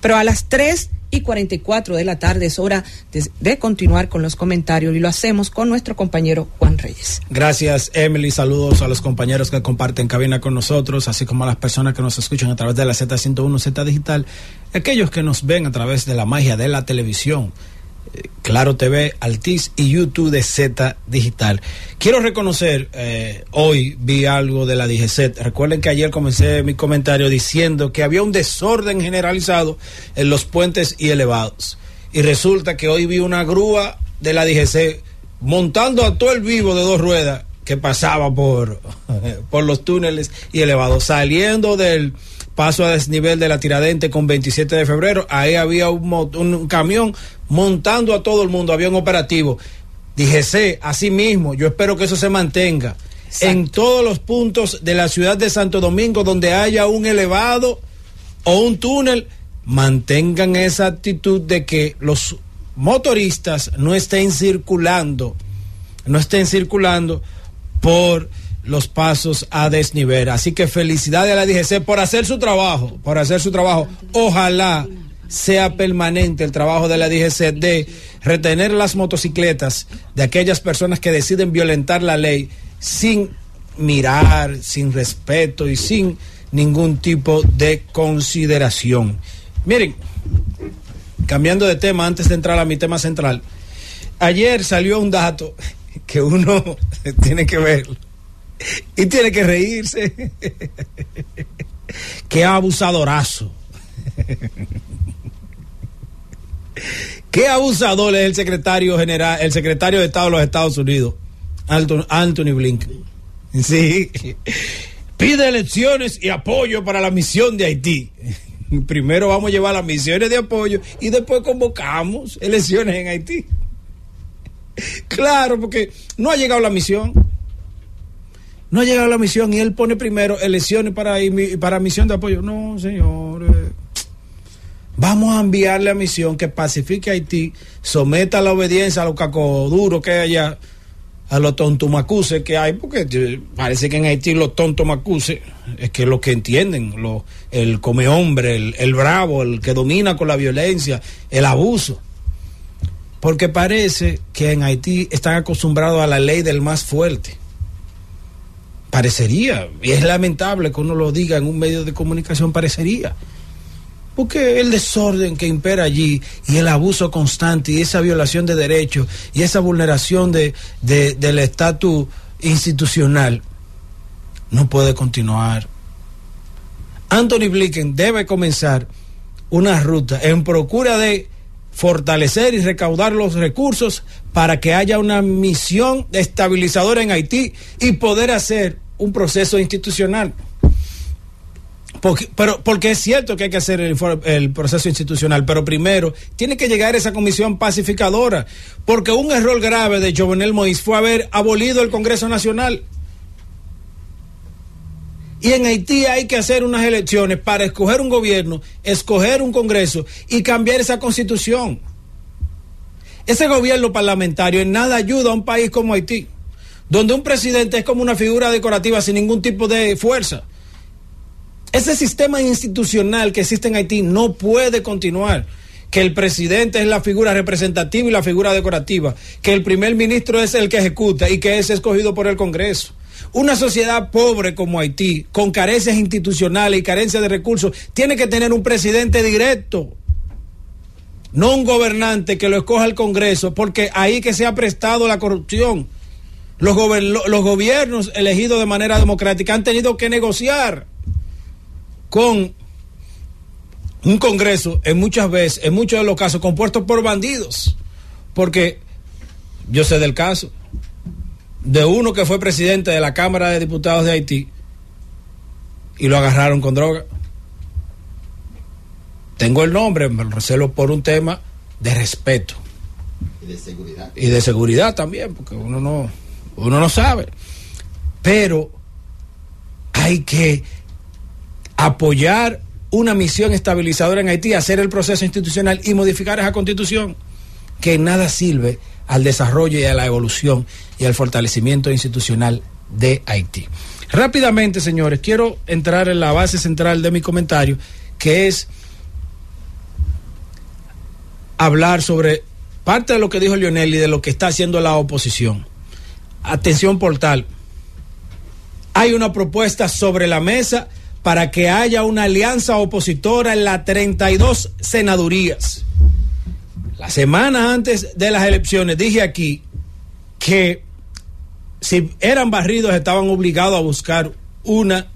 Pero a las 3 y 44 de la tarde es hora de, de, continuar con los comentarios y lo hacemos con nuestro compañero Juan Reyes. Gracias, Emily. Saludos a los compañeros que comparten cabina con nosotros, así como a las personas que nos escuchan a través de la Z101 Z Digital, aquellos que nos ven a través de la magia de la televisión. Claro TV, Altiz y YouTube de Z Digital. Quiero reconocer, eh, hoy vi algo de la DGZ. Recuerden que ayer comencé mi comentario diciendo que había un desorden generalizado en los puentes y elevados. Y resulta que hoy vi una grúa de la DGC montando a todo el vivo de dos ruedas que pasaba por, por los túneles y elevados, saliendo del paso a desnivel de la Tiradente con 27 de febrero. Ahí había un, un camión montando a todo el mundo, había un operativo. Díjese, así mismo, yo espero que eso se mantenga Exacto. en todos los puntos de la ciudad de Santo Domingo donde haya un elevado o un túnel, mantengan esa actitud de que los motoristas no estén circulando, no estén circulando por los pasos a desnivel. Así que felicidades a la DGC por hacer su trabajo, por hacer su trabajo. Ojalá sea permanente el trabajo de la DGC de retener las motocicletas de aquellas personas que deciden violentar la ley sin mirar, sin respeto y sin ningún tipo de consideración. Miren, cambiando de tema antes de entrar a mi tema central, ayer salió un dato que uno tiene que ver y tiene que reírse. Qué abusadorazo. Qué abusador es el secretario general, el secretario de Estado de los Estados Unidos, Anthony Blinken. Sí. Pide elecciones y apoyo para la misión de Haití. Primero vamos a llevar las misiones de apoyo y después convocamos elecciones en Haití. Claro, porque no ha llegado la misión. No ha llegado la misión y él pone primero elecciones para, para misión de apoyo. No, señores. Vamos a enviarle a misión que pacifique a Haití, someta la obediencia a los cacoduros que hay allá, a los tontumacuses que hay, porque parece que en Haití los tontumacuses es que lo que entienden, lo, el come hombre, el, el bravo, el que domina con la violencia, el abuso. Porque parece que en Haití están acostumbrados a la ley del más fuerte. Parecería, y es lamentable que uno lo diga en un medio de comunicación, parecería porque el desorden que impera allí y el abuso constante y esa violación de derechos y esa vulneración de, de, del estatus institucional no puede continuar. Anthony Blinken debe comenzar una ruta en procura de fortalecer y recaudar los recursos para que haya una misión estabilizadora en Haití y poder hacer un proceso institucional. Porque, pero, porque es cierto que hay que hacer el, proceso institucional, pero primero tiene que llegar esa comisión pacificadora, porque un error grave de Jovenel Moïse fue haber abolido el Congreso Nacional. Y en Haití hay que hacer unas elecciones para escoger un gobierno, escoger un Congreso y cambiar esa constitución. Ese gobierno parlamentario en nada ayuda a un país como Haití, donde un presidente es como una figura decorativa sin ningún tipo de fuerza. Ese sistema institucional que existe en Haití no puede continuar. Que el presidente es la figura representativa y la figura decorativa. Que el primer ministro es el que ejecuta y que es escogido por el Congreso. Una sociedad pobre como Haití, con carencias institucionales y carencias de recursos, tiene que tener un presidente directo. No un gobernante que lo escoja el Congreso, porque ahí que se ha prestado la corrupción. Los, los gobiernos elegidos de manera democrática han tenido que negociar con un Congreso, en muchas veces, en muchos de los casos, compuesto por bandidos. Porque yo sé del caso de uno que fue presidente de la Cámara de Diputados de Haití y lo agarraron con droga. Tengo el nombre, me lo recelo por un tema de respeto. Y de seguridad. Y de seguridad también, porque uno no, uno no sabe. Pero hay que apoyar una misión estabilizadora en Haití, hacer el proceso institucional y modificar esa constitución que nada sirve al desarrollo y a la evolución y al fortalecimiento institucional de Haití. Rápidamente, señores, quiero entrar en la base central de mi comentario, que es hablar sobre parte de lo que dijo Lionel y de lo que está haciendo la oposición. Atención portal. Hay una propuesta sobre la mesa para que haya una alianza opositora en las 32 senadurías. La semana antes de las elecciones dije aquí que si eran barridos estaban obligados a buscar una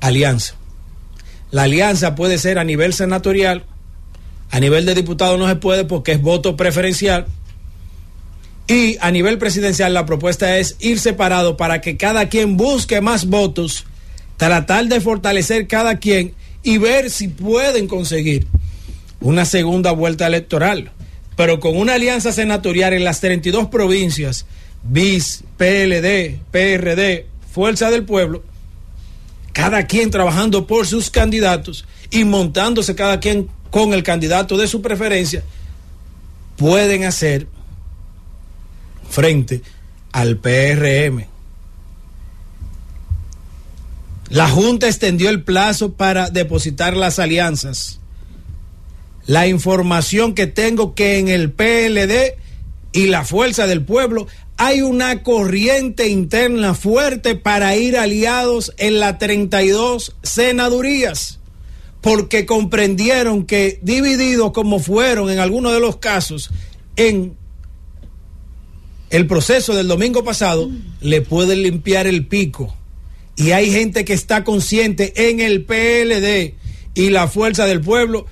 alianza. La alianza puede ser a nivel senatorial, a nivel de diputado no se puede porque es voto preferencial. Y a nivel presidencial la propuesta es ir separado para que cada quien busque más votos, tratar de fortalecer cada quien y ver si pueden conseguir una segunda vuelta electoral. Pero con una alianza senatorial en las 32 provincias, BIS, PLD, PRD, Fuerza del Pueblo, cada quien trabajando por sus candidatos y montándose cada quien con el candidato de su preferencia, pueden hacer frente al PRM. La Junta extendió el plazo para depositar las alianzas. La información que tengo que en el PLD y la Fuerza del Pueblo hay una corriente interna fuerte para ir aliados en las 32 senadurías, porque comprendieron que divididos como fueron en algunos de los casos en el proceso del domingo pasado, le pueden limpiar el pico. Y hay gente que está consciente en el PLD y la fuerza del pueblo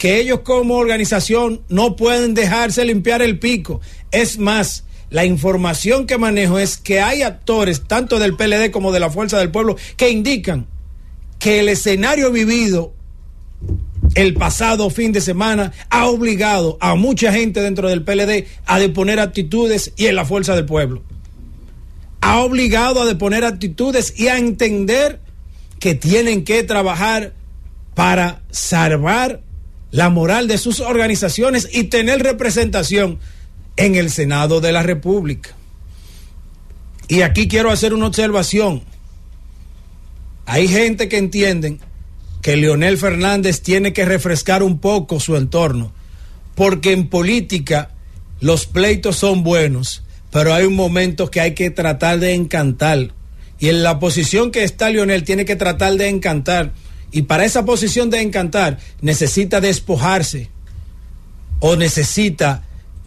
que ellos como organización no pueden dejarse limpiar el pico. Es más, la información que manejo es que hay actores, tanto del PLD como de la Fuerza del Pueblo, que indican que el escenario vivido el pasado fin de semana ha obligado a mucha gente dentro del PLD a deponer actitudes y en la Fuerza del Pueblo. Ha obligado a deponer actitudes y a entender que tienen que trabajar para salvar la moral de sus organizaciones y tener representación en el Senado de la República. Y aquí quiero hacer una observación. Hay gente que entienden que Leonel Fernández tiene que refrescar un poco su entorno, porque en política los pleitos son buenos, pero hay un momento que hay que tratar de encantar. Y en la posición que está Leonel tiene que tratar de encantar. Y para esa posición de encantar necesita despojarse o necesita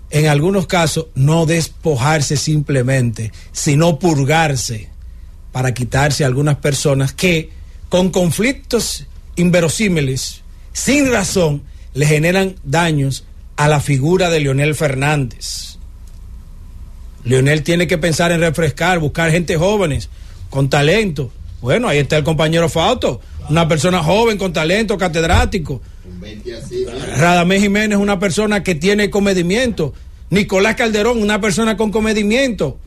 en algunos casos, no despojarse simplemente, sino purgarse para quitarse a algunas personas que con conflictos inverosímiles, sin razón, le generan daños a la figura de Leonel Fernández. Leonel tiene que pensar en refrescar, buscar gente jóvenes, con talento. Bueno, ahí está el compañero Fausto, una persona joven, con talento, catedrático Radamés Jiménez una persona que tiene comedimiento. Nicolás Calderón, una persona con comedimiento.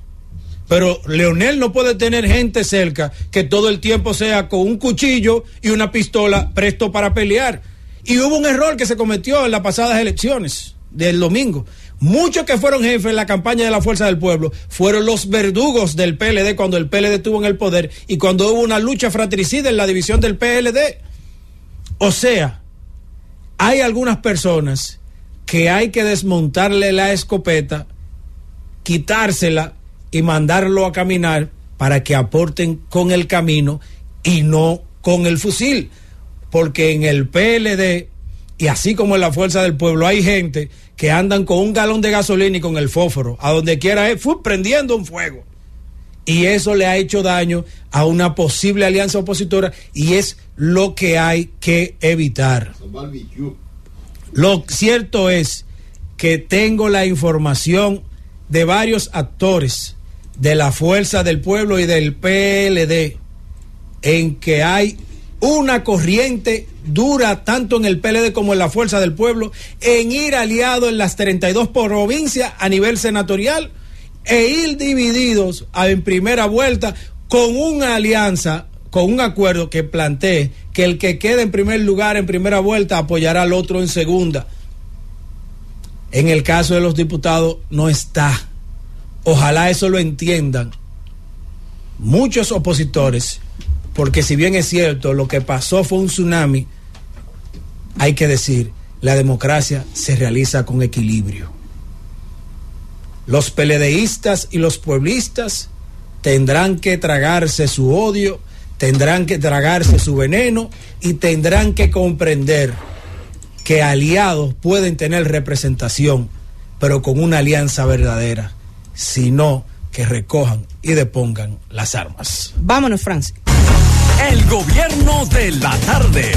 Pero Leonel no puede tener gente cerca que todo el tiempo sea con un cuchillo y una pistola presto para pelear. Y hubo un error que se cometió en las pasadas elecciones del domingo. Muchos que fueron jefes en la campaña de la Fuerza del Pueblo fueron los verdugos del PLD cuando el PLD estuvo en el poder y cuando hubo una lucha fratricida en la división del PLD. O sea, hay algunas personas que hay que desmontarle la escopeta, quitársela y mandarlo a caminar para que aporten con el camino y no con el fusil. Porque en el PLD y así como en la Fuerza del Pueblo hay gente que andan con un galón de gasolina y con el fósforo, a donde quiera es, prendiendo un fuego. Y eso le ha hecho daño a una posible alianza opositora y es lo que hay que evitar. Lo cierto es que tengo la información de varios actores de la Fuerza del Pueblo y del PLD en que hay una corriente dura tanto en el PLD como en la Fuerza del Pueblo en ir aliado en las 32 provincias a nivel senatorial e ir divididos en primera vuelta con una alianza, con un acuerdo que plantee que el que quede en primer lugar en primera vuelta apoyará al otro en segunda. En el caso de los diputados no está. Ojalá eso lo entiendan muchos opositores, porque si bien es cierto, lo que pasó fue un tsunami, hay que decir la democracia se realiza con equilibrio. Los peledeístas y los pueblistas tendrán que tragarse su odio, tendrán que tragarse su veneno y tendrán que comprender que aliados pueden tener representación, pero con una alianza verdadera, sino que recojan y depongan las armas. Vámonos, Francis. El gobierno de la tarde.